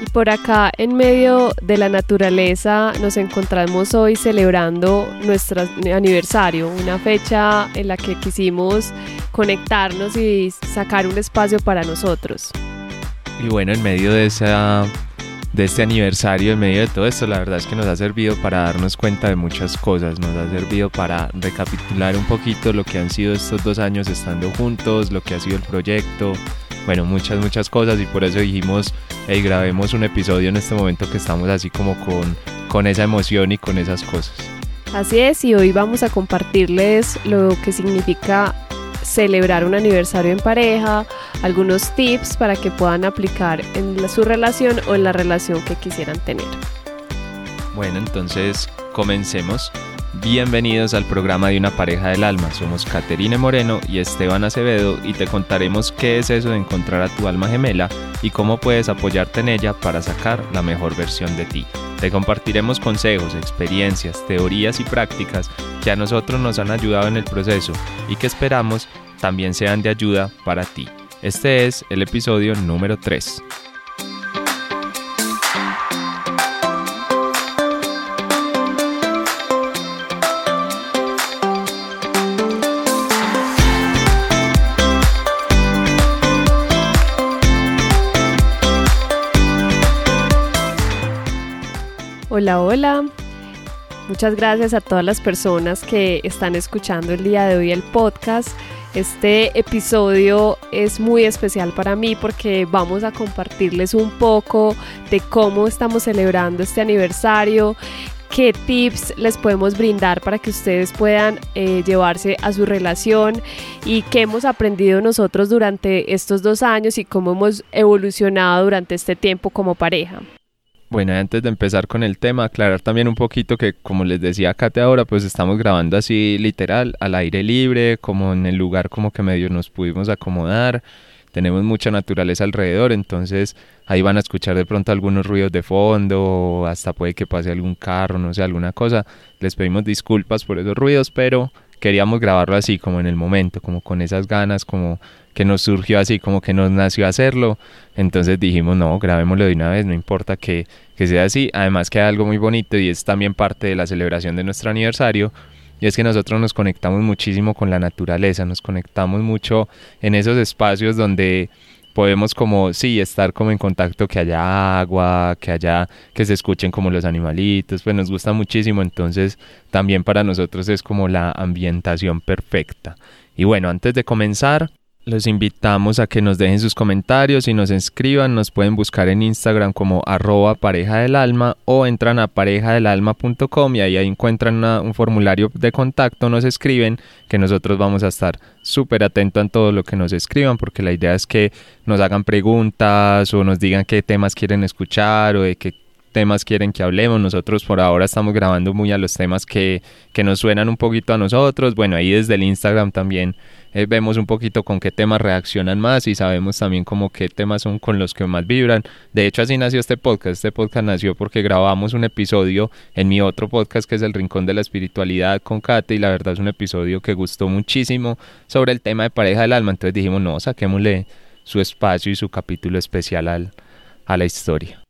Y por acá, en medio de la naturaleza, nos encontramos hoy celebrando nuestro aniversario, una fecha en la que quisimos conectarnos y sacar un espacio para nosotros. Y bueno, en medio de esa de este aniversario, en medio de todo esto, la verdad es que nos ha servido para darnos cuenta de muchas cosas, nos ha servido para recapitular un poquito lo que han sido estos dos años estando juntos, lo que ha sido el proyecto, bueno, muchas, muchas cosas y por eso dijimos, hey, grabemos un episodio en este momento que estamos así como con, con esa emoción y con esas cosas. Así es, y hoy vamos a compartirles lo que significa celebrar un aniversario en pareja, algunos tips para que puedan aplicar en su relación o en la relación que quisieran tener. Bueno, entonces comencemos. Bienvenidos al programa de una pareja del alma. Somos Caterine Moreno y Esteban Acevedo y te contaremos qué es eso de encontrar a tu alma gemela y cómo puedes apoyarte en ella para sacar la mejor versión de ti. Te compartiremos consejos, experiencias, teorías y prácticas que a nosotros nos han ayudado en el proceso y que esperamos también sean de ayuda para ti. Este es el episodio número 3. Hola, hola. Muchas gracias a todas las personas que están escuchando el día de hoy el podcast. Este episodio es muy especial para mí porque vamos a compartirles un poco de cómo estamos celebrando este aniversario, qué tips les podemos brindar para que ustedes puedan eh, llevarse a su relación y qué hemos aprendido nosotros durante estos dos años y cómo hemos evolucionado durante este tiempo como pareja. Bueno, antes de empezar con el tema, aclarar también un poquito que, como les decía Kate ahora, pues estamos grabando así literal, al aire libre, como en el lugar como que medio nos pudimos acomodar. Tenemos mucha naturaleza alrededor, entonces ahí van a escuchar de pronto algunos ruidos de fondo, hasta puede que pase algún carro, no sé, alguna cosa. Les pedimos disculpas por esos ruidos, pero queríamos grabarlo así, como en el momento, como con esas ganas, como que nos surgió así, como que nos nació hacerlo. Entonces dijimos, no, grabémoslo de una vez, no importa que, que sea así. Además queda algo muy bonito y es también parte de la celebración de nuestro aniversario. Y es que nosotros nos conectamos muchísimo con la naturaleza, nos conectamos mucho en esos espacios donde podemos como, sí, estar como en contacto, que haya agua, que haya, que se escuchen como los animalitos, pues nos gusta muchísimo, entonces también para nosotros es como la ambientación perfecta. Y bueno, antes de comenzar, los invitamos a que nos dejen sus comentarios y nos escriban. Nos pueden buscar en Instagram como arroba pareja del alma o entran a parejadelalma.com y ahí encuentran un formulario de contacto, nos escriben que nosotros vamos a estar súper atentos a todo lo que nos escriban porque la idea es que nos hagan preguntas o nos digan qué temas quieren escuchar o de qué temas quieren que hablemos. Nosotros por ahora estamos grabando muy a los temas que, que nos suenan un poquito a nosotros. Bueno, ahí desde el Instagram también eh, vemos un poquito con qué temas reaccionan más y sabemos también como qué temas son con los que más vibran. De hecho, así nació este podcast. Este podcast nació porque grabamos un episodio en mi otro podcast que es El Rincón de la Espiritualidad con Kate y la verdad es un episodio que gustó muchísimo sobre el tema de pareja del alma. Entonces dijimos, no, saquémosle su espacio y su capítulo especial al, a la historia.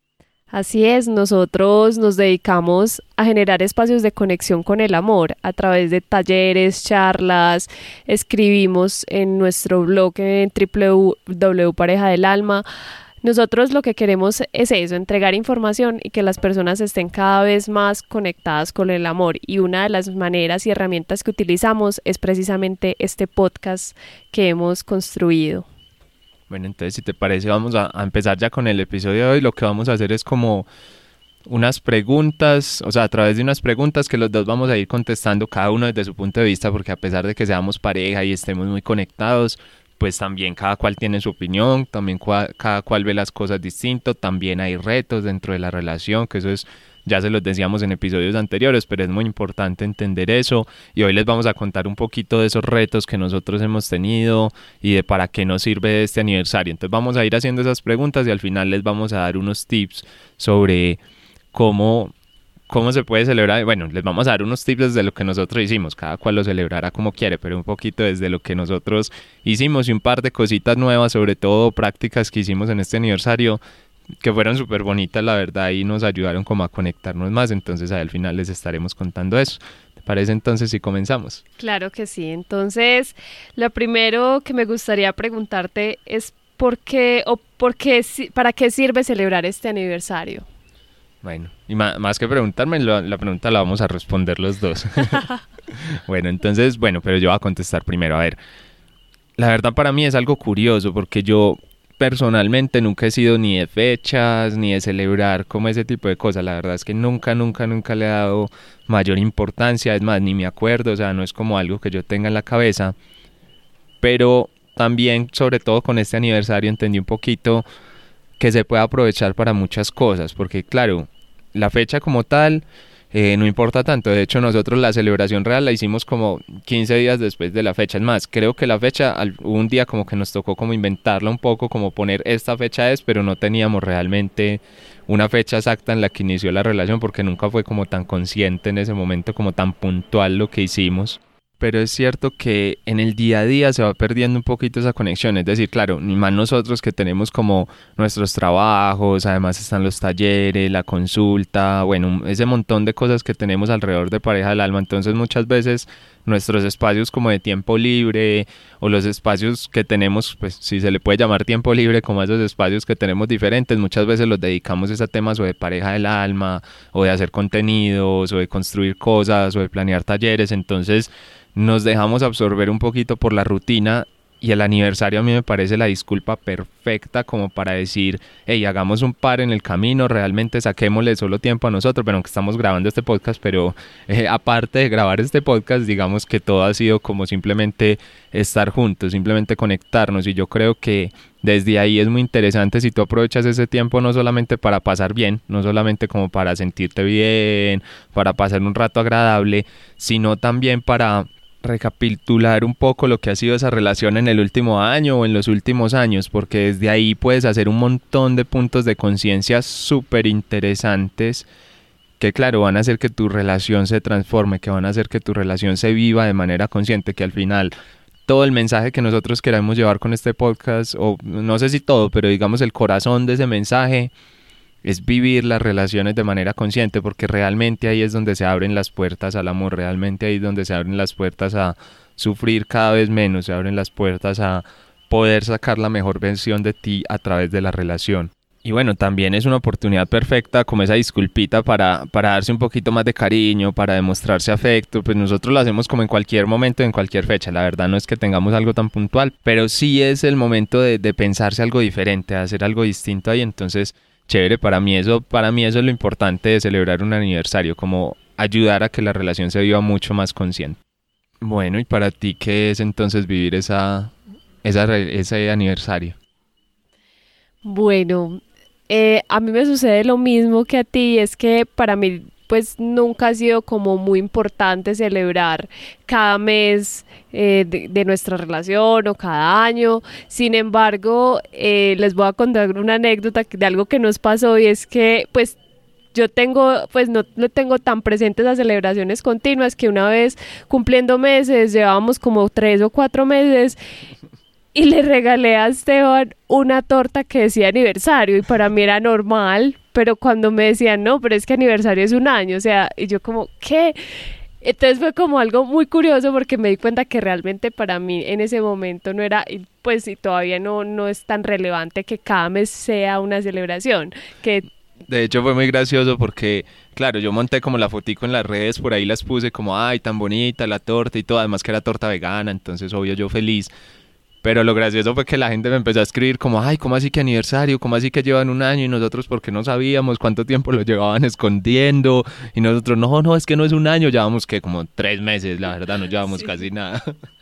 Así es, nosotros nos dedicamos a generar espacios de conexión con el amor a través de talleres, charlas, escribimos en nuestro blog en alma. Nosotros lo que queremos es eso, entregar información y que las personas estén cada vez más conectadas con el amor. Y una de las maneras y herramientas que utilizamos es precisamente este podcast que hemos construido. Bueno, entonces si te parece vamos a, empezar ya con el episodio de hoy. Lo que vamos a hacer es como unas preguntas, o sea, a través de unas preguntas que los dos vamos a ir contestando cada uno desde su punto de vista, porque a pesar de que seamos pareja y estemos muy conectados, pues también cada cual tiene su opinión, también cada cual ve las cosas distinto, también hay retos dentro de la relación, que eso es ya se los decíamos en episodios anteriores, pero es muy importante entender eso y hoy les vamos a contar un poquito de esos retos que nosotros hemos tenido y de para qué nos sirve este aniversario. Entonces vamos a ir haciendo esas preguntas y al final les vamos a dar unos tips sobre cómo cómo se puede celebrar. Bueno, les vamos a dar unos tips desde lo que nosotros hicimos. Cada cual lo celebrará como quiere, pero un poquito desde lo que nosotros hicimos y un par de cositas nuevas, sobre todo prácticas que hicimos en este aniversario que fueron súper bonitas, la verdad, y nos ayudaron como a conectarnos más. Entonces, ahí al final les estaremos contando eso. ¿Te parece entonces si comenzamos? Claro que sí. Entonces, lo primero que me gustaría preguntarte es por qué o por qué, para qué sirve celebrar este aniversario. Bueno, y más, que preguntarme, la, pregunta la vamos a responder los dos. bueno, entonces, bueno, pero yo voy a contestar primero. A ver, la verdad para mí es algo curioso porque yo personalmente nunca he sido ni de fechas, ni de celebrar como ese tipo de cosas. La verdad es que nunca, nunca, nunca le he dado mayor importancia. Es más, ni me acuerdo, o sea, no es como algo que yo tenga en la cabeza. Pero también, sobre todo con este aniversario, entendí un poquito que se puede aprovechar para muchas cosas, porque claro, la fecha como tal eh, no importa tanto, de hecho nosotros la celebración real la hicimos como 15 días después de la fecha, es más, creo que la fecha, un día como que nos tocó como inventarla un poco, como poner esta fecha es, pero no teníamos realmente una fecha exacta en la que inició la relación porque nunca fue como tan consciente en ese momento, como tan puntual lo que hicimos pero es cierto que en el día a día se va perdiendo un poquito esa conexión. Es decir, claro, ni más nosotros que tenemos como nuestros trabajos, además están los talleres, la consulta, bueno, ese montón de cosas que tenemos alrededor de pareja del alma. Entonces muchas veces nuestros espacios como de tiempo libre o los espacios que tenemos, pues si se le puede llamar tiempo libre como esos espacios que tenemos diferentes, muchas veces los dedicamos a temas o de pareja del alma o de hacer contenidos o de construir cosas o de planear talleres. Entonces nos dejamos absorber un poquito por la rutina y el aniversario a mí me parece la disculpa perfecta como para decir, hey, hagamos un par en el camino, realmente saquémosle solo tiempo a nosotros, bueno, que estamos grabando este podcast, pero eh, aparte de grabar este podcast, digamos que todo ha sido como simplemente estar juntos, simplemente conectarnos. Y yo creo que desde ahí es muy interesante si tú aprovechas ese tiempo no solamente para pasar bien, no solamente como para sentirte bien, para pasar un rato agradable, sino también para recapitular un poco lo que ha sido esa relación en el último año o en los últimos años, porque desde ahí puedes hacer un montón de puntos de conciencia súper interesantes que claro, van a hacer que tu relación se transforme, que van a hacer que tu relación se viva de manera consciente, que al final todo el mensaje que nosotros queremos llevar con este podcast, o no sé si todo, pero digamos el corazón de ese mensaje, es vivir las relaciones de manera consciente, porque realmente ahí es donde se abren las puertas al amor, realmente ahí es donde se abren las puertas a sufrir cada vez menos, se abren las puertas a poder sacar la mejor versión de ti a través de la relación. Y bueno, también es una oportunidad perfecta como esa disculpita para, para darse un poquito más de cariño, para demostrarse afecto. Pues nosotros lo hacemos como en cualquier momento, en cualquier fecha. La verdad no es que tengamos algo tan puntual, pero sí es el momento de, de pensarse algo diferente, de hacer algo distinto ahí. Entonces, chévere, para mí eso, para mí eso es lo importante de celebrar un aniversario, como ayudar a que la relación se viva mucho más consciente. Bueno, ¿y para ti qué es entonces vivir esa, ese aniversario? Bueno, eh, a mí me sucede lo mismo que a ti, es que para mí pues nunca ha sido como muy importante celebrar cada mes eh, de, nuestra relación o cada año. Sin embargo, eh, les voy a contar una anécdota de algo que nos pasó y es que pues yo tengo, pues no le tengo tan presentes las celebraciones continuas que una vez cumpliendo meses, llevábamos como tres o cuatro meses y le regalé a Esteban una torta que decía aniversario y para mí era normal, pero cuando me decían, no, pero es que aniversario es un año, o sea, y yo como, ¿qué? Entonces fue como algo muy curioso porque me di cuenta que realmente para mí en ese momento no era, pues y todavía no, no es tan relevante que cada mes sea una celebración, que de hecho fue muy gracioso porque, claro, yo monté como la fotico en las redes, por ahí las puse como, ay, tan bonita la torta y todo, además que era torta vegana, entonces obvio yo feliz. Pero lo gracioso fue que la gente me empezó a escribir como, ay, ¿cómo así que aniversario? ¿Cómo así que llevan un año? Y nosotros, porque no sabíamos cuánto tiempo lo llevaban escondiendo? Y nosotros, no, no, es que no es un año, llevamos que como tres meses, la verdad, no llevamos casi nada.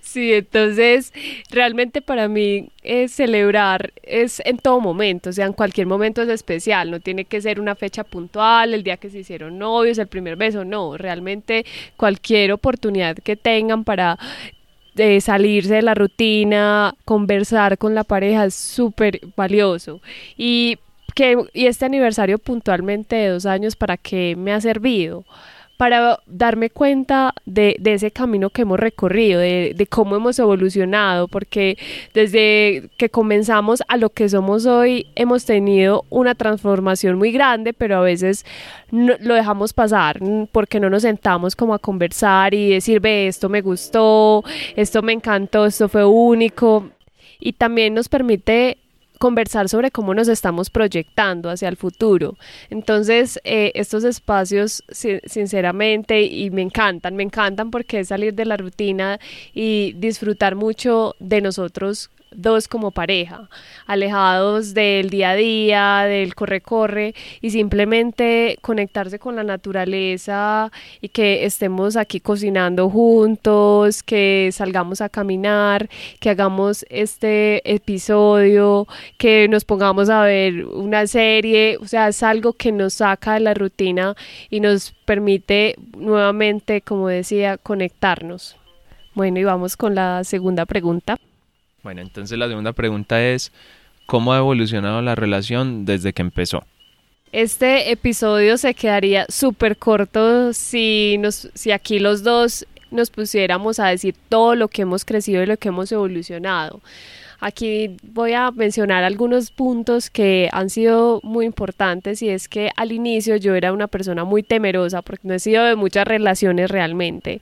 Sí, entonces realmente para mí es celebrar es en todo momento, o sea, en cualquier momento es especial, no tiene que ser una fecha puntual, el día que se hicieron novios, el primer beso, no, realmente cualquier oportunidad que tengan para de salirse de la rutina, conversar con la pareja es súper valioso. Y, que, y este aniversario puntualmente de dos años, ¿para qué me ha servido? Para darme cuenta de, ese camino que hemos recorrido, de, de, cómo hemos evolucionado, porque desde que comenzamos a lo que somos hoy hemos tenido una transformación muy grande, pero a veces lo dejamos pasar porque no nos sentamos como a conversar y decir, ve, esto me gustó, esto me encantó, esto fue único. Y también nos permite conversar sobre cómo nos estamos proyectando hacia el futuro. Entonces, eh, estos espacios, sinceramente, y me encantan, me encantan porque es salir de la rutina y disfrutar mucho de nosotros dos como pareja, alejados del día a día, del corre-corre y simplemente conectarse con la naturaleza y que estemos aquí cocinando juntos, que salgamos a caminar, que hagamos este episodio, que nos pongamos a ver una serie, o sea, es algo que nos saca de la rutina y nos permite nuevamente, como decía, conectarnos. Bueno, y vamos con la segunda pregunta. Bueno, entonces la segunda pregunta es, ¿cómo ha evolucionado la relación desde que empezó? Este episodio se quedaría súper corto si, nos, si aquí los dos nos pusiéramos a decir todo lo que hemos crecido y lo que hemos evolucionado. Aquí voy a mencionar algunos puntos que han sido muy importantes y es que al inicio yo era una persona muy temerosa porque no he sido de muchas relaciones realmente.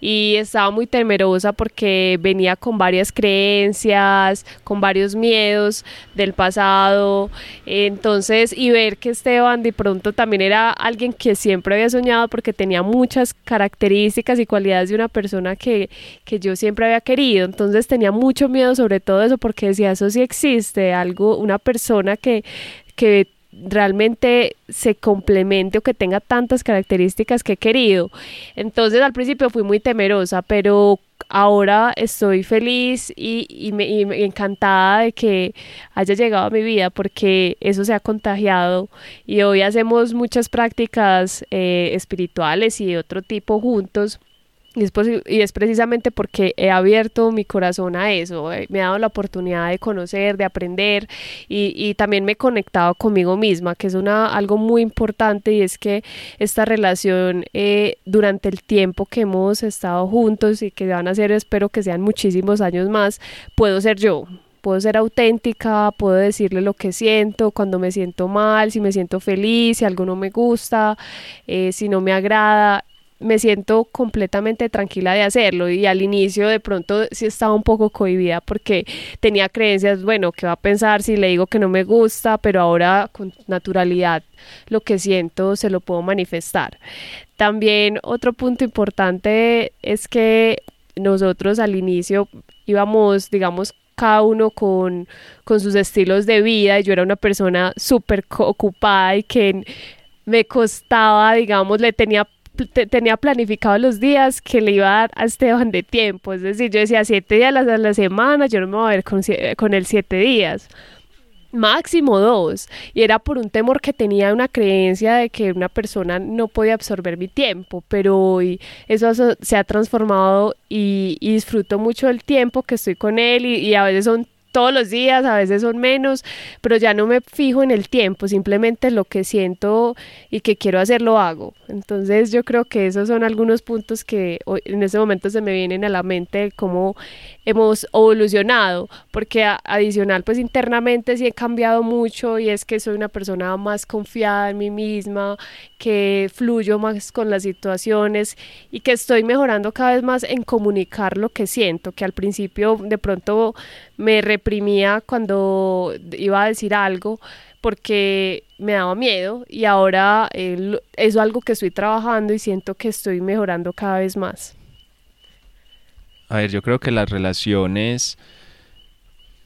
Y estaba muy temerosa porque venía con varias creencias, con varios miedos del pasado, entonces y ver que Esteban de pronto también era alguien que siempre había soñado porque tenía muchas características y cualidades de una persona que, que yo siempre había querido, entonces tenía mucho miedo sobre todo porque decía, eso sí existe, algo, una persona que, que realmente se complemente o que tenga tantas características que he querido. Entonces al principio fui muy temerosa, pero ahora estoy feliz y, me, encantada de que haya llegado a mi vida porque eso se ha contagiado y hoy hacemos muchas prácticas eh, espirituales y de otro tipo juntos y es, y es, precisamente porque he abierto mi corazón a eso, eh, me he dado la oportunidad de conocer, de aprender y, y, también me he conectado conmigo misma, que es una, algo muy importante y es que esta relación eh, durante el tiempo que hemos estado juntos y que van a ser, espero que sean muchísimos años más, puedo ser yo, puedo ser auténtica, puedo decirle lo que siento, cuando me siento mal, si me siento feliz, si algo no me gusta, eh, si no me agrada me siento completamente tranquila de hacerlo y al inicio de pronto sí estaba un poco cohibida porque tenía creencias, bueno, ¿qué va a pensar si le digo que no me gusta? Pero ahora con naturalidad lo que siento se lo puedo manifestar. También otro punto importante es que nosotros al inicio íbamos, digamos, cada uno con, con sus estilos de vida y yo era una persona súper ocupada y que me costaba, digamos, le tenía tenía planificado los días que le iba a dar a Esteban de tiempo. Es decir, yo decía siete días a la semana, yo no me voy a ver con, con él siete días máximo dos. Y era por un temor que tenía una creencia de que una persona no podía absorber mi tiempo, pero hoy eso se ha transformado y, disfruto mucho el tiempo que estoy con él y, y, a veces son todos los días, a veces son menos, pero ya no me fijo en el tiempo, simplemente lo que siento y que quiero hacer lo hago. Entonces yo creo que esos son algunos puntos que hoy, en este momento se me vienen a la mente de cómo hemos evolucionado, porque adicional pues internamente sí he cambiado mucho y es que soy una persona más confiada en mí misma, que fluyo más con las situaciones y que estoy mejorando cada vez más en comunicar lo que siento, que al principio de pronto me reprimía cuando iba a decir algo porque me daba miedo y ahora eso es algo que estoy trabajando y siento que estoy mejorando cada vez más. A ver, yo creo que las relaciones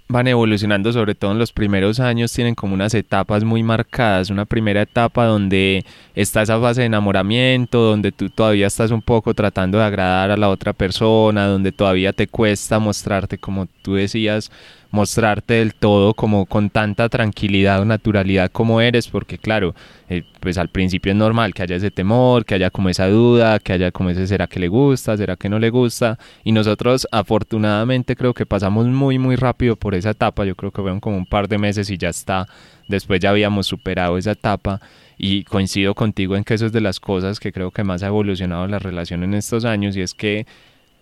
van evolucionando, sobre todo en los primeros años, tienen como unas etapas muy marcadas. Una primera etapa donde está esa fase de enamoramiento, donde tú todavía estás un poco tratando de agradar a la otra persona, donde todavía te cuesta mostrarte, como tú decías, mostrarte del todo como con tanta tranquilidad o naturalidad como eres, porque claro, eh, pues al principio es normal que haya ese temor, que haya como esa duda, que haya como ese será que le gusta, será que no le gusta, y nosotros afortunadamente creo que pasamos muy muy rápido por esa etapa, yo creo que fueron como un par de meses y ya está, después ya habíamos superado esa etapa. Y coincido contigo en que eso es de las cosas que creo que más ha evolucionado la relación en estos años y es que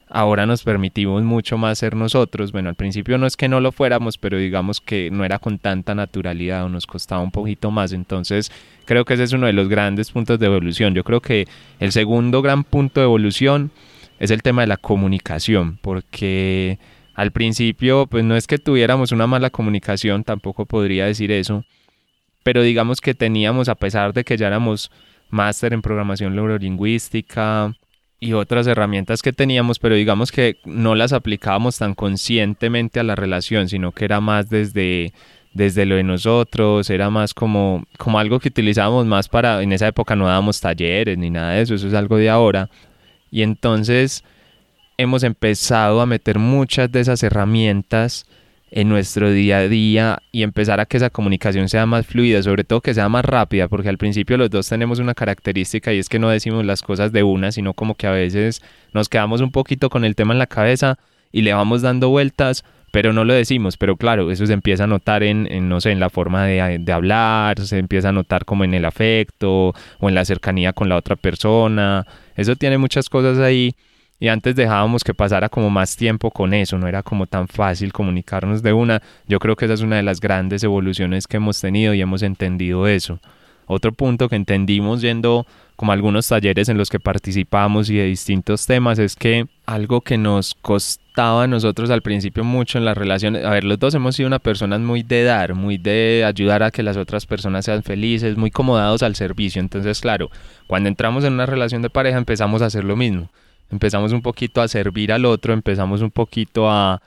ahora nos permitimos mucho más ser nosotros. Bueno, al principio no es que no lo fuéramos, pero digamos que no era con tanta naturalidad o nos costaba un poquito más. Entonces, creo que ese es uno de los grandes puntos de evolución. Yo creo que el segundo gran punto de evolución es el tema de la comunicación, porque al principio, pues no es que tuviéramos una mala comunicación, tampoco podría decir eso, pero digamos que teníamos, a pesar de que ya éramos máster en programación neurolingüística, y otras herramientas que teníamos, pero digamos que no las aplicábamos tan conscientemente a la relación, sino que era más desde, desde lo de nosotros, era más como, como algo que utilizábamos más para, en esa época no dábamos talleres ni nada de eso, eso es algo de ahora. Y entonces hemos empezado a meter muchas de esas herramientas en nuestro día a día y empezar a que esa comunicación sea más fluida, sobre todo que sea más rápida, porque al principio los dos tenemos una característica y es que no decimos las cosas de una, sino como que a veces nos quedamos un poquito con el tema en la cabeza y le vamos dando vueltas, pero no lo decimos, pero claro, eso se empieza a notar en, no sé, en la forma de, de, hablar, se empieza a notar como en el afecto o en la cercanía con la otra persona, eso tiene muchas cosas ahí y antes dejábamos que pasara como más tiempo con eso, no era como tan fácil comunicarnos de una. Yo creo que esa es una de las grandes evoluciones que hemos tenido y hemos entendido eso. Otro punto que entendimos yendo como algunos talleres en los que participamos y de distintos temas es que algo que nos costaba a nosotros al principio mucho en las relaciones, a ver, los dos hemos sido una personas muy de dar, muy de ayudar a que las otras personas sean felices, muy comodados al servicio, entonces claro, cuando entramos en una relación de pareja empezamos a hacer lo mismo empezamos un poquito a servir al otro, empezamos un poquito a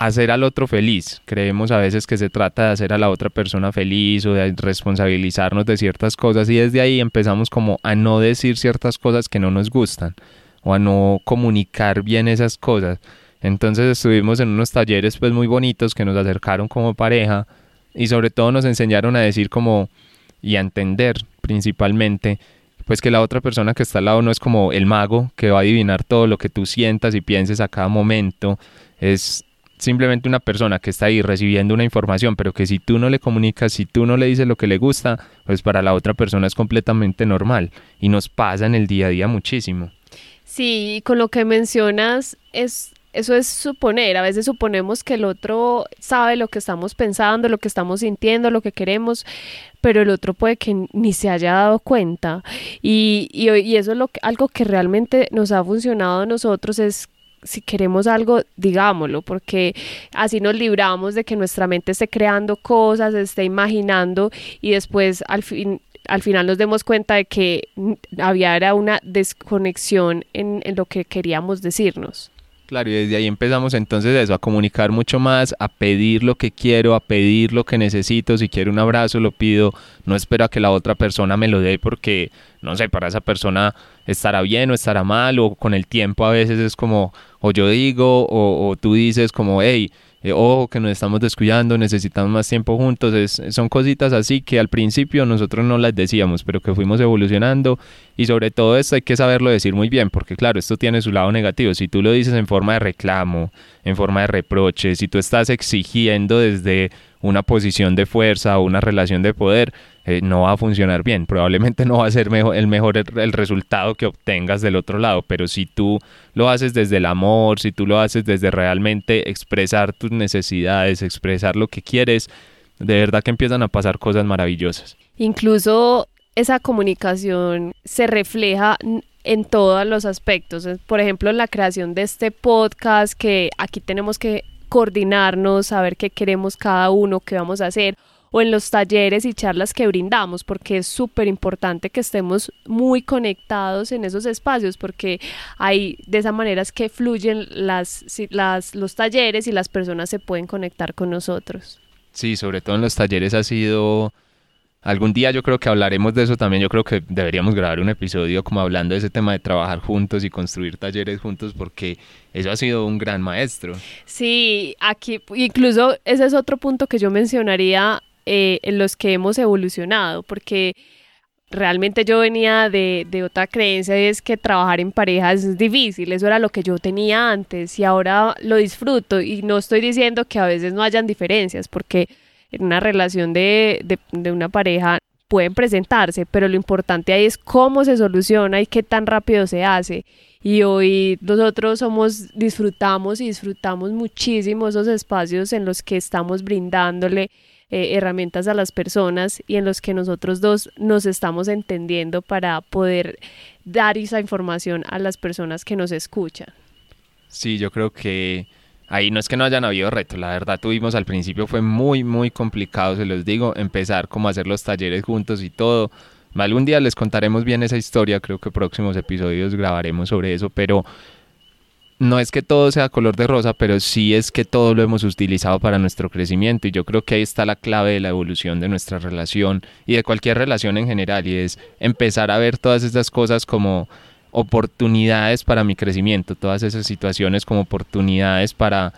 hacer al otro feliz. Creemos a veces que se trata de hacer a la otra persona feliz o de responsabilizarnos de ciertas cosas y desde ahí empezamos como a no decir ciertas cosas que no nos gustan o a no comunicar bien esas cosas. Entonces estuvimos en unos talleres pues muy bonitos que nos acercaron como pareja y sobre todo nos enseñaron a decir como y a entender principalmente pues que la otra persona que está al lado no es como el mago que va a adivinar todo lo que tú sientas y pienses a cada momento, es simplemente una persona que está ahí recibiendo una información, pero que si tú no le comunicas, si tú no le dices lo que le gusta, pues para la otra persona es completamente normal y nos pasa en el día a día muchísimo. Sí, con lo que mencionas es eso es suponer, a veces suponemos que el otro sabe lo que estamos pensando, lo que estamos sintiendo, lo que queremos, pero el otro puede que ni se haya dado cuenta. Y, y, eso es lo algo que realmente nos ha funcionado a nosotros es si queremos algo, digámoslo, porque así nos libramos de que nuestra mente esté creando cosas, esté imaginando y después al fin al final nos demos cuenta de que había era una desconexión en, en lo que queríamos decirnos. Claro, y desde ahí empezamos entonces eso, a comunicar mucho más, a pedir lo que quiero, a pedir lo que necesito, si quiero un abrazo lo pido, no espero a que la otra persona me lo dé porque, no sé, para esa persona estará bien o estará mal, o con el tiempo a veces es como, o yo digo, o, o tú dices como, hey, eh, ojo que nos estamos descuidando, necesitamos más tiempo juntos, es, son cositas así que al principio nosotros no las decíamos, pero que fuimos evolucionando. Y sobre todo esto hay que saberlo decir muy bien, porque claro, esto tiene su lado negativo, si tú lo dices en forma de reclamo, en forma de reproche, si tú estás exigiendo desde una posición de fuerza o una relación de poder, eh, no va a funcionar bien. Probablemente no va a ser mejor, el mejor el resultado que obtengas del otro lado, pero si tú lo haces desde el amor, si tú lo haces desde realmente expresar tus necesidades, expresar lo que quieres, de verdad que empiezan a pasar cosas maravillosas. Incluso esa comunicación se refleja en todos los aspectos. Por ejemplo, en la creación de este podcast, que aquí tenemos que coordinarnos, saber qué queremos cada uno, qué vamos a hacer, o en los talleres y charlas que brindamos, porque es súper importante que estemos muy conectados en esos espacios, porque hay de esa manera es que fluyen las, las, los talleres y las personas se pueden conectar con nosotros. Sí, sobre todo en los talleres ha sido Algún día yo creo que hablaremos de eso también. Yo creo que deberíamos grabar un episodio como hablando de ese tema de trabajar juntos y construir talleres juntos porque eso ha sido un gran maestro. Sí, aquí incluso ese es otro punto que yo mencionaría eh, en los que hemos evolucionado porque realmente yo venía de, de, otra creencia y es que trabajar en pareja es difícil, eso era lo que yo tenía antes y ahora lo disfruto y no estoy diciendo que a veces no hayan diferencias porque en una relación de, de, de una pareja pueden presentarse, pero lo importante ahí es cómo se soluciona y qué tan rápido se hace. Y hoy nosotros somos, disfrutamos y disfrutamos muchísimo esos espacios en los que estamos brindándole eh, herramientas a las personas y en los que nosotros dos nos estamos entendiendo para poder dar esa información a las personas que nos escuchan. Sí, yo creo que ahí no es que no hayan habido retos, la verdad tuvimos al principio fue muy muy complicado, se los digo, empezar como a hacer los talleres juntos y todo. Algún día les contaremos bien esa historia, creo que próximos episodios grabaremos sobre eso, pero no es que todo sea color de rosa, pero sí es que todo lo hemos utilizado para nuestro crecimiento. Y yo creo que ahí está la clave de la evolución de nuestra relación y de cualquier relación en general y es empezar a ver todas estas cosas como oportunidades para mi crecimiento, todas esas situaciones como oportunidades para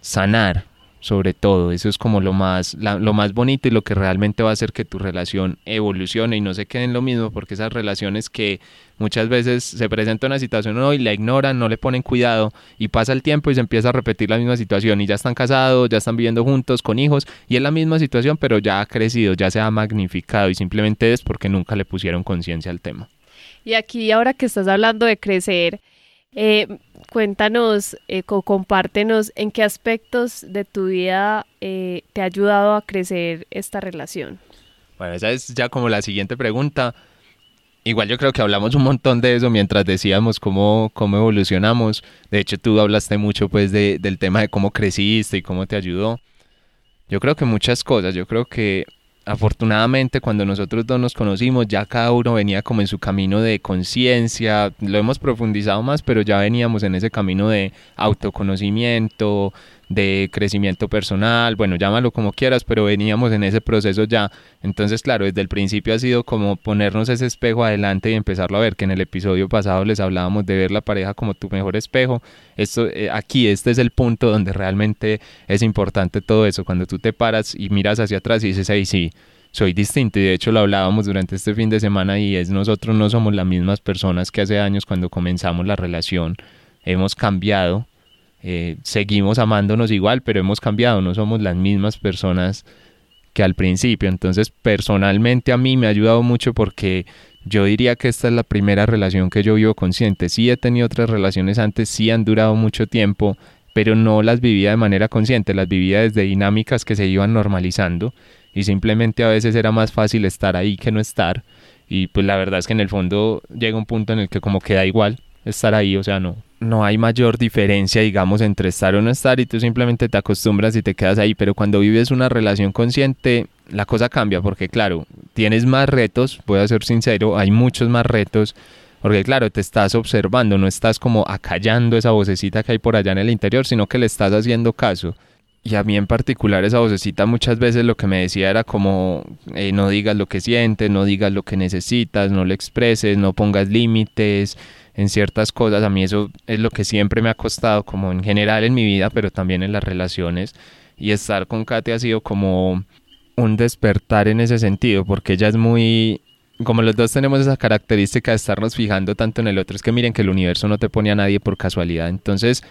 sanar, sobre todo. Eso es como lo más, lo más bonito y lo que realmente va a hacer que tu relación evolucione y no se quede en lo mismo, porque esas relaciones que muchas veces se presenta una situación hoy, la ignoran, no le ponen cuidado y pasa el tiempo y se empieza a repetir la misma situación y ya están casados, ya están viviendo juntos con hijos y es la misma situación, pero ya ha crecido, ya se ha magnificado y simplemente es porque nunca le pusieron conciencia al tema. Y aquí ahora que estás hablando de crecer, eh, cuéntanos, eh, compártenos en qué aspectos de tu vida eh, te ha ayudado a crecer esta relación. Bueno, esa es ya como la siguiente pregunta. Igual yo creo que hablamos un montón de eso mientras decíamos cómo, cómo evolucionamos. De hecho, tú hablaste mucho pues de, del tema de cómo creciste y cómo te ayudó. Yo creo que muchas cosas. Yo creo que afortunadamente cuando nosotros dos nos conocimos ya cada uno venía como en su camino de conciencia, lo hemos profundizado más, pero ya veníamos en ese camino de autoconocimiento, de crecimiento personal, bueno, llámalo como quieras, pero veníamos en ese proceso ya. Entonces, claro, desde el principio ha sido como ponernos ese espejo adelante y empezarlo a ver, que en el episodio pasado les hablábamos de ver la pareja como tu mejor espejo. Esto, eh, aquí, este es el punto donde realmente es importante todo eso, cuando tú te paras y miras hacia atrás y dices, ahí sí, soy distinto y de hecho lo hablábamos durante este fin de semana y es nosotros no somos las mismas personas que hace años cuando comenzamos la relación, hemos cambiado eh, seguimos amándonos igual, pero hemos cambiado, no somos las mismas personas que al principio. Entonces, personalmente a mí me ha ayudado mucho porque yo diría que esta es la primera relación que yo vivo consciente. Sí he tenido otras relaciones antes, sí han durado mucho tiempo, pero no las vivía de manera consciente, las vivía desde dinámicas que se iban normalizando y simplemente a veces era más fácil estar ahí que no estar. Y pues la verdad es que en el fondo llega un punto en el que como queda igual estar ahí, o sea, no, no hay mayor diferencia, digamos, entre estar o no estar y tú simplemente te acostumbras y te quedas ahí, pero cuando vives una relación consciente, la cosa cambia porque, claro, tienes más retos, voy a ser sincero, hay muchos más retos, porque, claro, te estás observando, no estás como acallando esa vocecita que hay por allá en el interior, sino que le estás haciendo caso. Y a mí en particular esa vocecita muchas veces lo que me decía era como eh, no digas lo que sientes, no digas lo que necesitas, no lo expreses, no pongas límites, en ciertas cosas. A mí eso es lo que siempre me ha costado, como en general en mi vida, pero también en las relaciones. Y estar con Katy ha sido como un despertar en ese sentido, porque ella es muy... Como los dos tenemos esa característica de estarnos fijando tanto en el otro, es que miren que el universo no te pone a nadie por casualidad. Entonces,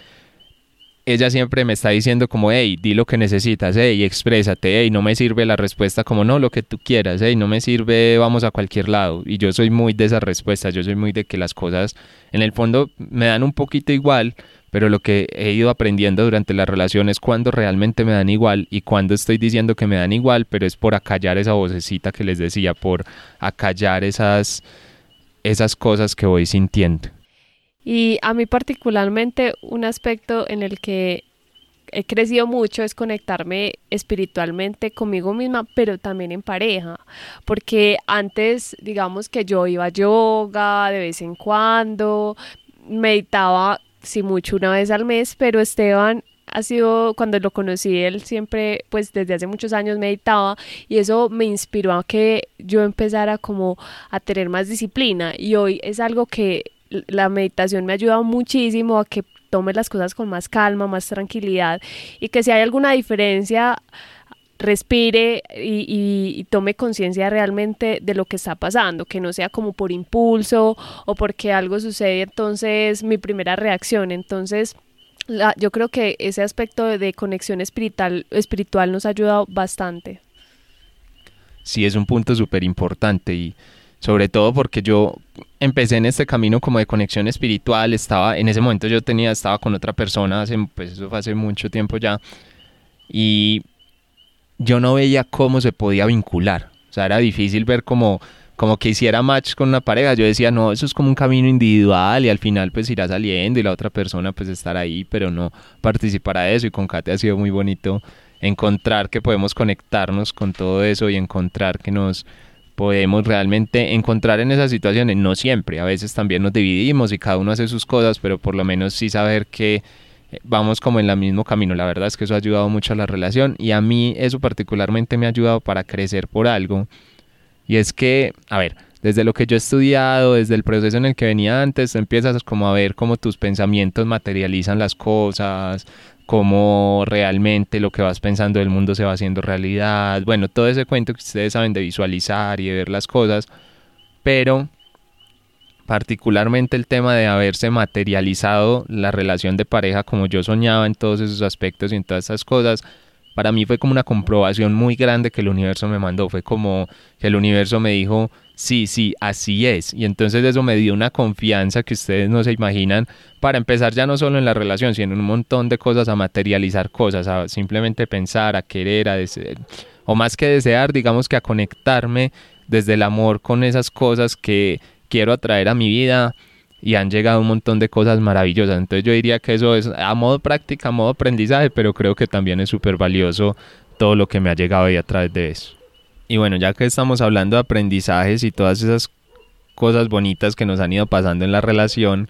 ella siempre me está diciendo como, hey, di lo que necesitas, hey, exprésate, hey, no me sirve la respuesta como no, lo que tú quieras, hey, no me sirve, vamos a cualquier lado. Y yo soy muy de esa respuesta, yo soy muy de que las cosas en el fondo me dan un poquito igual, pero lo que he ido aprendiendo durante la relación es cuando realmente me dan igual y cuando estoy diciendo que me dan igual, pero es por acallar esa vocecita que les decía, por acallar esas, esas cosas que voy sintiendo. Y a mí particularmente un aspecto en el que he crecido mucho es conectarme espiritualmente conmigo misma, pero también en pareja, porque antes digamos que yo iba a yoga de vez en cuando, meditaba si mucho una vez al mes, pero Esteban ha sido cuando lo conocí, él siempre, pues desde hace muchos años meditaba y eso me inspiró a que yo empezara como a tener más disciplina. Y hoy es algo que la meditación me ha ayudado muchísimo a que tome las cosas con más calma, más tranquilidad y que si hay alguna diferencia respire y, tome conciencia realmente de lo que está pasando, que no sea como por impulso o porque algo sucede, entonces mi primera reacción, entonces yo creo que ese aspecto de, conexión espiritual, espiritual nos ha ayudado bastante. Sí, es un punto súper importante y sobre todo porque yo empecé en este camino como de conexión espiritual, estaba, en ese momento yo tenía, estaba con otra persona, hace, pues eso fue hace mucho tiempo ya, y yo no veía cómo se podía vincular, o sea, era difícil ver como, como que hiciera match con una pareja, yo decía, no, eso es como un camino individual y al final pues irá saliendo y la otra persona pues estar ahí, pero no participar a eso y con Kate ha sido muy bonito encontrar que podemos conectarnos con todo eso y encontrar que nos podemos realmente encontrar en esas situaciones, no siempre, a veces también nos dividimos y cada uno hace sus cosas, pero por lo menos sí saber que eh, vamos como en el mismo camino, la verdad es que eso ha ayudado mucho a la relación y a mí eso particularmente me ha ayudado para crecer por algo. Y es que, a ver, desde lo que yo he estudiado, desde el proceso en el que venía antes, empiezas como a ver cómo tus pensamientos materializan las cosas, cómo realmente lo que vas pensando del mundo se va haciendo realidad. Bueno, todo ese cuento que ustedes saben de visualizar y de ver las cosas, pero particularmente el tema de haberse materializado la relación de pareja como yo soñaba en todos esos aspectos y en todas esas cosas, para mí fue como una comprobación muy grande que el universo me mandó, fue como que el universo me dijo, sí, sí, así es. Y entonces eso me dio una confianza que ustedes no se imaginan para empezar ya no solo en la relación, sino en un montón de cosas, a materializar cosas, a simplemente pensar, a querer, a desear, o más que desear, digamos que a conectarme desde el amor con esas cosas que quiero atraer a mi vida y han llegado un montón de cosas maravillosas. Entonces yo diría que eso es a modo práctica, a modo aprendizaje, pero creo que también es súper valioso todo lo que me ha llegado ahí a través de eso. Y bueno, ya que estamos hablando de aprendizajes y todas esas cosas bonitas que nos han ido pasando en la relación,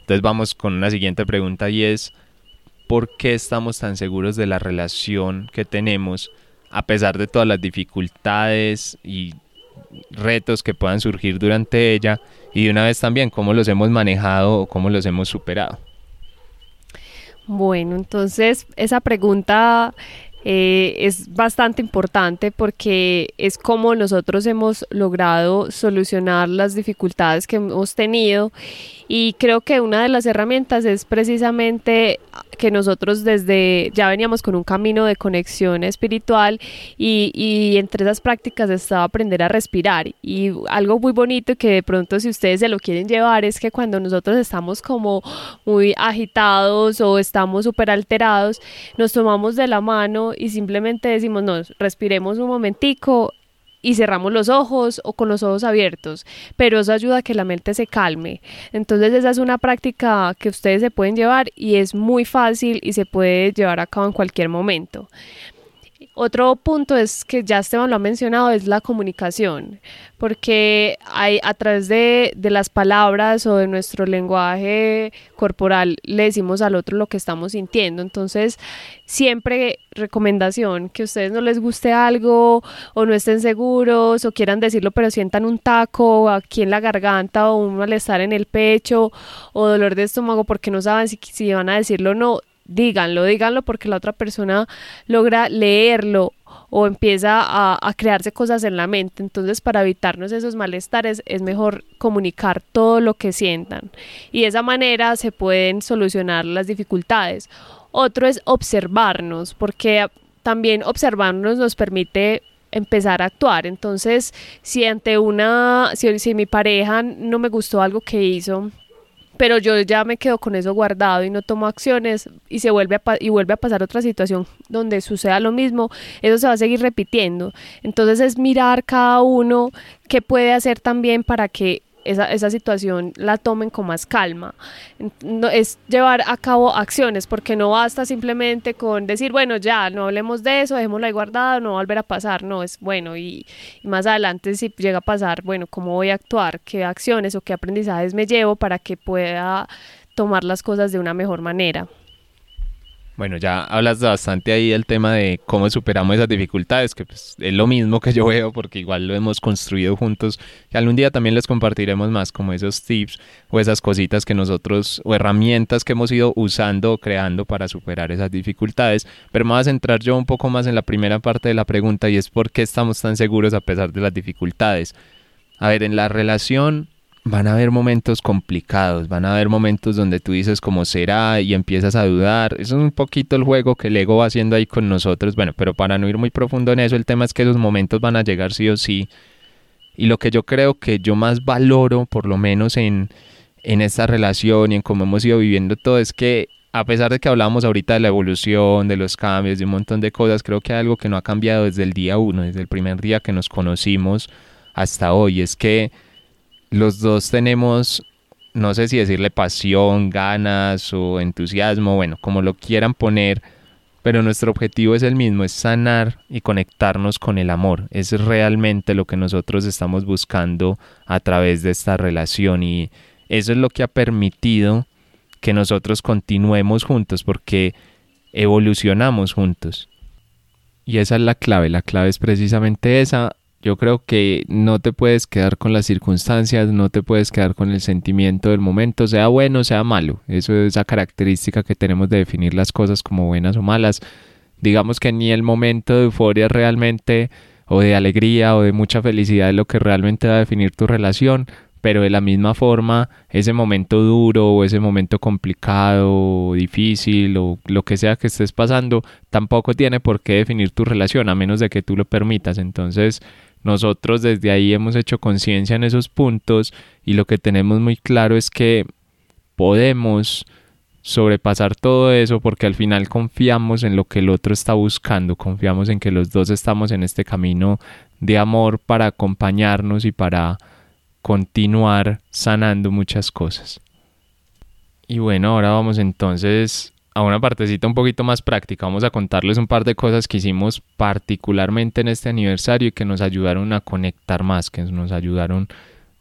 entonces vamos con una siguiente pregunta y es, ¿por qué estamos tan seguros de la relación que tenemos a pesar de todas las dificultades y retos que puedan surgir durante ella? Y de una vez también, ¿cómo los hemos manejado o cómo los hemos superado? Bueno, entonces esa pregunta eh, es bastante importante porque es como nosotros hemos logrado solucionar las dificultades que hemos tenido y creo que una de las herramientas es precisamente que nosotros desde ya veníamos con un camino de conexión espiritual y, y, entre esas prácticas estaba aprender a respirar. Y algo muy bonito que de pronto si ustedes se lo quieren llevar es que cuando nosotros estamos como muy agitados o estamos súper alterados nos tomamos de la mano y simplemente decimos no, respiremos un momentico y cerramos los ojos o con los ojos abiertos, pero eso ayuda a que la mente se calme. Entonces esa es una práctica que ustedes se pueden llevar y es muy fácil y se puede llevar a cabo en cualquier momento. Otro punto es que ya Esteban lo ha mencionado, es la comunicación, porque hay, a través de, de, las palabras o de nuestro lenguaje corporal le decimos al otro lo que estamos sintiendo. Entonces, siempre recomendación que a ustedes no les guste algo o no estén seguros o quieran decirlo pero sientan un taco aquí en la garganta o un malestar en el pecho o dolor de estómago porque no saben si, si van a decirlo o no díganlo, díganlo porque la otra persona logra leerlo o empieza a, crearse cosas en la mente. Entonces, para evitarnos esos malestares, es mejor comunicar todo lo que sientan. Y de esa manera se pueden solucionar las dificultades. Otro es observarnos, porque también observarnos nos permite empezar a actuar. Entonces, si ante una, si, si mi pareja no me gustó algo que hizo, pero yo ya me quedo con eso guardado y no tomo acciones y se vuelve a y vuelve a pasar otra situación donde suceda lo mismo, eso se va a seguir repitiendo. Entonces es mirar cada uno qué puede hacer también para que esa, esa situación la tomen con más calma. No, es llevar a cabo acciones, porque no basta simplemente con decir, bueno, ya, no hablemos de eso, dejémoslo ahí guardado, no va a volver a pasar, no, es bueno, y, y más adelante si llega a pasar, bueno, ¿cómo voy a actuar? ¿Qué acciones o qué aprendizajes me llevo para que pueda tomar las cosas de una mejor manera? Bueno, ya hablas bastante ahí del tema de cómo superamos esas dificultades, que pues, es lo mismo que yo veo porque igual lo hemos construido juntos. Y algún día también les compartiremos más como esos tips o esas cositas que nosotros o herramientas que hemos ido usando o creando para superar esas dificultades. Pero me voy a centrar yo un poco más en la primera parte de la pregunta y es por qué estamos tan seguros a pesar de las dificultades. A ver, en la relación van a haber momentos complicados, van a haber momentos donde tú dices cómo será y empiezas a dudar. Eso es un poquito el juego que el ego va haciendo ahí con nosotros. Bueno, pero para no ir muy profundo en eso, el tema es que esos momentos van a llegar sí o sí. Y lo que yo creo que yo más valoro, por lo menos en, en esta relación y en cómo hemos ido viviendo todo, es que a pesar de que hablamos ahorita de la evolución, de los cambios, de un montón de cosas, creo que hay algo que no ha cambiado desde el día uno, desde el primer día que nos conocimos hasta hoy. Es que los dos tenemos, no sé si decirle pasión, ganas o entusiasmo, bueno, como lo quieran poner, pero nuestro objetivo es el mismo, es sanar y conectarnos con el amor. Es realmente lo que nosotros estamos buscando a través de esta relación y eso es lo que ha permitido que nosotros continuemos juntos porque evolucionamos juntos. Y esa es la clave, la clave es precisamente esa, yo creo que no te puedes quedar con las circunstancias, no te puedes quedar con el sentimiento del momento, sea bueno, sea malo. Eso es esa característica que tenemos de definir las cosas como buenas o malas. Digamos que ni el momento de euforia realmente o de alegría o de mucha felicidad es lo que realmente va a definir tu relación, pero de la misma forma ese momento duro o ese momento complicado o difícil o lo que sea que estés pasando tampoco tiene por qué definir tu relación a menos de que tú lo permitas. Entonces nosotros desde ahí hemos hecho conciencia en esos puntos y lo que tenemos muy claro es que podemos sobrepasar todo eso porque al final confiamos en lo que el otro está buscando, confiamos en que los dos estamos en este camino de amor para acompañarnos y para continuar sanando muchas cosas. Y bueno, ahora vamos entonces a una partecita un poquito más práctica. Vamos a contarles un par de cosas que hicimos particularmente en este aniversario y que nos ayudaron a conectar más, que nos ayudaron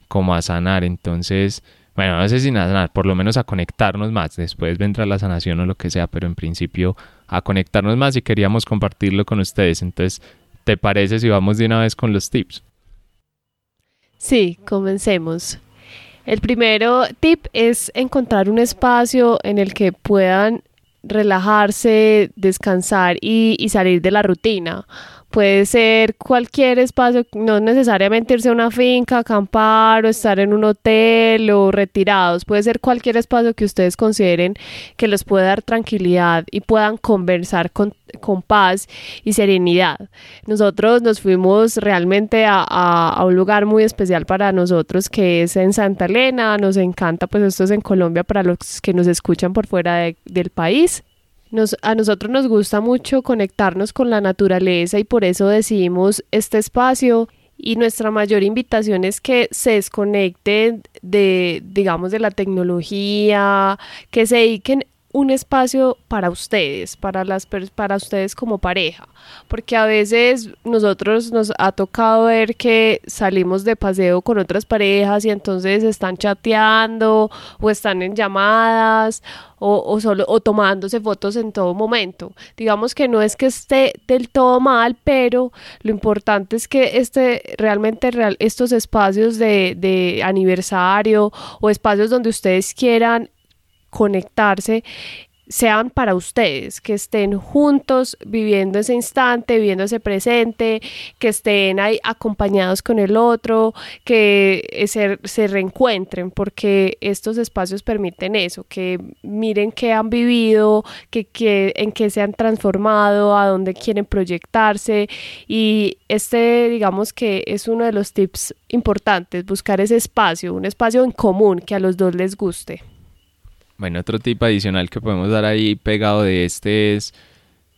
como a sanar. Entonces, bueno, no sé si sanar, por lo menos a conectarnos más. Después vendrá la sanación o lo que sea, pero en principio a conectarnos más y queríamos compartirlo con ustedes. Entonces, ¿te parece si vamos de una vez con los tips? Sí, comencemos. El primero tip es encontrar un espacio en el que puedan relajarse, descansar y, y, salir de la rutina. Puede ser cualquier espacio, no necesariamente irse a una finca, acampar o estar en un hotel o retirados. Puede ser cualquier espacio que ustedes consideren que les pueda dar tranquilidad y puedan conversar con, con paz y serenidad. Nosotros nos fuimos realmente a, a, a, un lugar muy especial para nosotros que es en Santa Elena. Nos encanta, pues esto es en Colombia para los que nos escuchan por fuera de, del país. Nos, a nosotros nos gusta mucho conectarnos con la naturaleza y por eso decidimos este espacio y nuestra mayor invitación es que se desconecten de, digamos, de la tecnología, que se dediquen un espacio para ustedes, para las para ustedes como pareja, porque a veces nosotros nos ha tocado ver que salimos de paseo con otras parejas y entonces están chateando o están en llamadas o, o solo o tomándose fotos en todo momento. Digamos que no es que esté del todo mal, pero lo importante es que este realmente real, estos espacios de, de aniversario o espacios donde ustedes quieran conectarse sean para ustedes, que estén juntos viviendo ese instante, viviendo ese presente, que estén ahí acompañados con el otro, que se, se, reencuentren, porque estos espacios permiten eso, que miren qué han vivido, que, que, en qué se han transformado, a dónde quieren proyectarse y este digamos que es uno de los tips importantes, buscar ese espacio, un espacio en común que a los dos les guste. Bueno, otro tip adicional que podemos dar ahí pegado de este es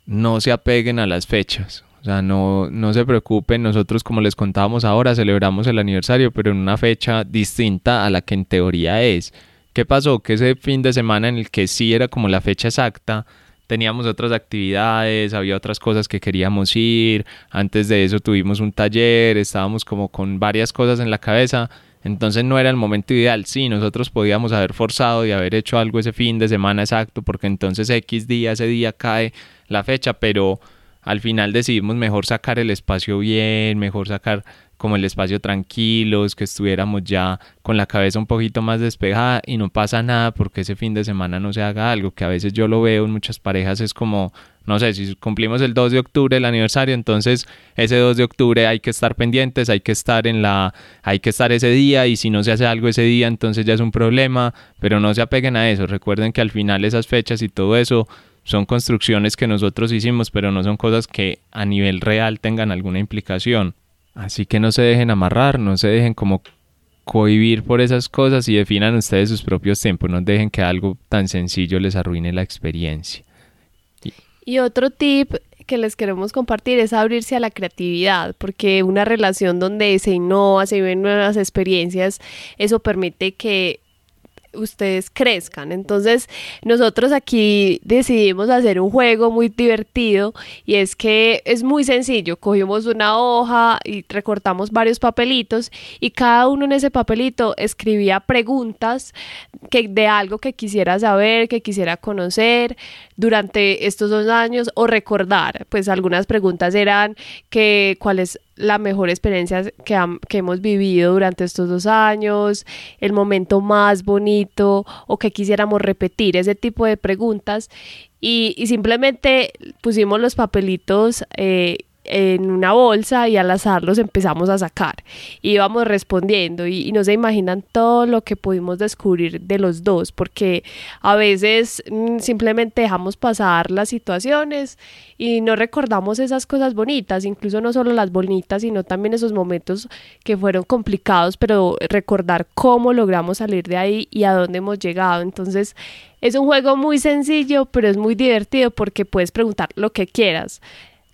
no se apeguen a las fechas. O sea, no, no se preocupen, nosotros como les contábamos ahora celebramos el aniversario, pero en una fecha distinta a la que en teoría es. ¿Qué pasó? Que ese fin de semana en el que sí era como la fecha exacta, teníamos otras actividades, había otras cosas que queríamos ir, antes de eso tuvimos un taller, estábamos como con varias cosas en la cabeza Entonces no era el momento ideal. Sí, nosotros podíamos haber forzado y haber hecho algo ese fin de semana exacto, porque entonces X día, ese día cae la fecha, pero al final decidimos mejor sacar el espacio bien, mejor sacar como el espacio tranquilos, que estuviéramos ya con la cabeza un poquito más despejada y no pasa nada porque ese fin de semana no se haga algo, que a veces yo lo veo en muchas parejas es como, no sé, si cumplimos el 2 de octubre el aniversario, entonces ese 2 de octubre hay que estar pendientes, hay que estar en la, hay que estar ese día y si no se hace algo ese día, entonces ya es un problema, pero no se apeguen a eso, recuerden que al final esas fechas y todo eso son construcciones que nosotros hicimos, pero no son cosas que a nivel real tengan alguna implicación. Así que no se dejen amarrar, no se dejen como cohibir por esas cosas y definan ustedes sus propios tiempos, no dejen que algo tan sencillo les arruine la experiencia. Y otro tip que les queremos compartir es abrirse a la creatividad, porque una relación donde se innova, se viven nuevas experiencias, eso permite que ustedes crezcan. Entonces, nosotros aquí decidimos hacer un juego muy divertido y es que es muy sencillo. Cogimos una hoja y recortamos varios papelitos y cada uno en ese papelito escribía preguntas que, de algo que quisiera saber, que quisiera conocer durante estos dos años o recordar. Pues algunas preguntas eran que cuál es la mejor experiencia que, que, hemos vivido durante estos dos años, el momento más bonito o que quisiéramos repetir, ese tipo de preguntas. Y, y simplemente pusimos los papelitos eh, en una bolsa y al azar los empezamos a sacar. Y íbamos respondiendo y, no se imaginan todo lo que pudimos descubrir de los dos, porque a veces mm, simplemente dejamos pasar las situaciones y no recordamos esas cosas bonitas, incluso no solo las bonitas, sino también esos momentos que fueron complicados, pero recordar cómo logramos salir de ahí y a dónde hemos llegado. Entonces, es un juego muy sencillo, pero es muy divertido porque puedes preguntar lo que quieras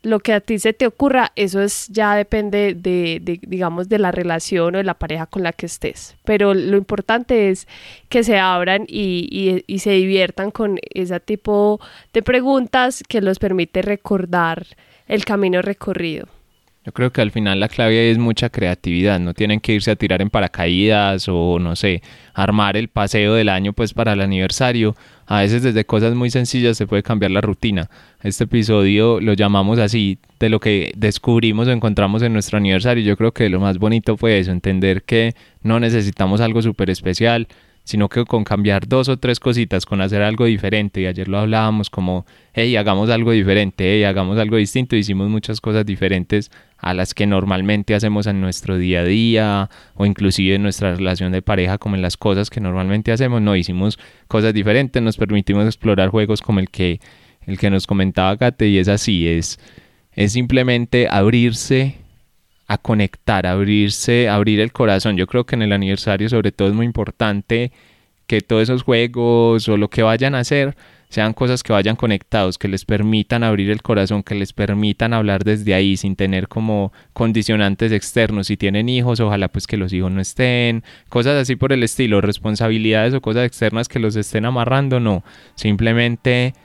lo que a ti se te ocurra, eso es ya depende de, digamos, de la relación o de la pareja con la que estés. Pero lo importante es que se abran y, y se diviertan con ese tipo de preguntas que los permite recordar el camino recorrido. Yo creo que al final la clave es mucha creatividad, no tienen que irse a tirar en paracaídas o no sé, armar el paseo del año pues para el aniversario. A veces desde cosas muy sencillas se puede cambiar la rutina. Este episodio lo llamamos así, de lo que descubrimos o encontramos en nuestro aniversario. Yo creo que lo más bonito fue eso, entender que no necesitamos algo súper especial, sino que con cambiar dos o tres cositas, con hacer algo diferente, y ayer lo hablábamos como, hey, hagamos algo diferente, hey, hagamos algo distinto, hicimos muchas cosas diferentes a las que normalmente hacemos en nuestro día a día o inclusive en nuestra relación de pareja como en las cosas que normalmente hacemos, no hicimos cosas diferentes, nos permitimos explorar juegos como el que el que nos comentaba Kate y es así, es es simplemente abrirse a conectar, abrirse, abrir el corazón. Yo creo que en el aniversario sobre todo es muy importante que todos esos juegos o lo que vayan a hacer sean cosas que vayan conectados, que les permitan abrir el corazón, que les permitan hablar desde ahí sin tener como condicionantes externos. Si tienen hijos, ojalá pues que los hijos no estén, cosas así por el estilo, responsabilidades o cosas externas que los estén amarrando, no. Simplemente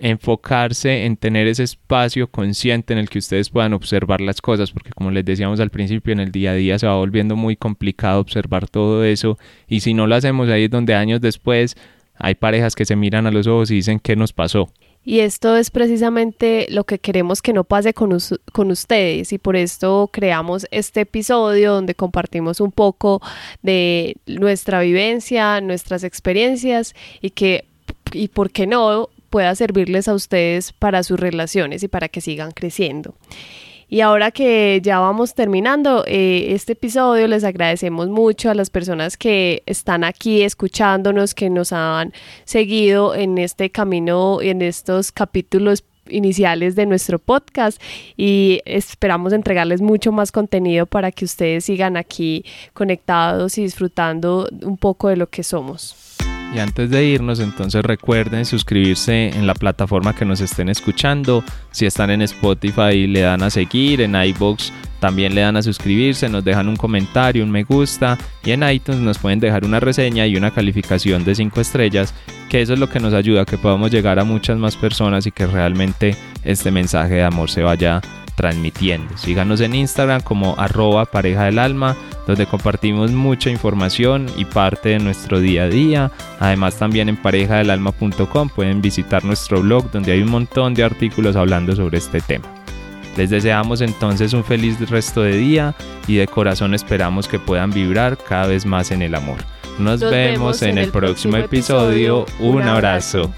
enfocarse en tener ese espacio consciente en el que ustedes puedan observar las cosas, porque como les decíamos al principio, en el día a día se va volviendo muy complicado observar todo eso y si no lo hacemos ahí es donde años después hay parejas que se miran a los ojos y dicen qué nos pasó. Y esto es precisamente lo que queremos que no pase con, con ustedes y por esto creamos este episodio donde compartimos un poco de nuestra vivencia, nuestras experiencias y que, y por qué no, pueda servirles a ustedes para sus relaciones y para que sigan creciendo. Y ahora que ya vamos terminando eh, este episodio, les agradecemos mucho a las personas que están aquí escuchándonos, que nos han seguido en este camino, en estos capítulos iniciales de nuestro podcast y esperamos entregarles mucho más contenido para que ustedes sigan aquí conectados y disfrutando un poco de lo que somos. Y antes de irnos, entonces recuerden suscribirse en la plataforma que nos estén escuchando. Si están en Spotify, le dan a seguir, en iBox también le dan a suscribirse, nos dejan un comentario, un me gusta. Y en iTunes nos pueden dejar una reseña y una calificación de 5 estrellas, que eso es lo que nos ayuda a que podamos llegar a muchas más personas y que realmente este mensaje de amor se vaya transmitiendo. Síganos en Instagram como arroba pareja del alma donde compartimos mucha información y parte de nuestro día a día. Además también en parejadelalma.com pueden visitar nuestro blog donde hay un montón de artículos hablando sobre este tema. Les deseamos entonces un feliz resto de día y de corazón esperamos que puedan vibrar cada vez más en el amor. Nos, vemos, en, el próximo episodio. Un abrazo.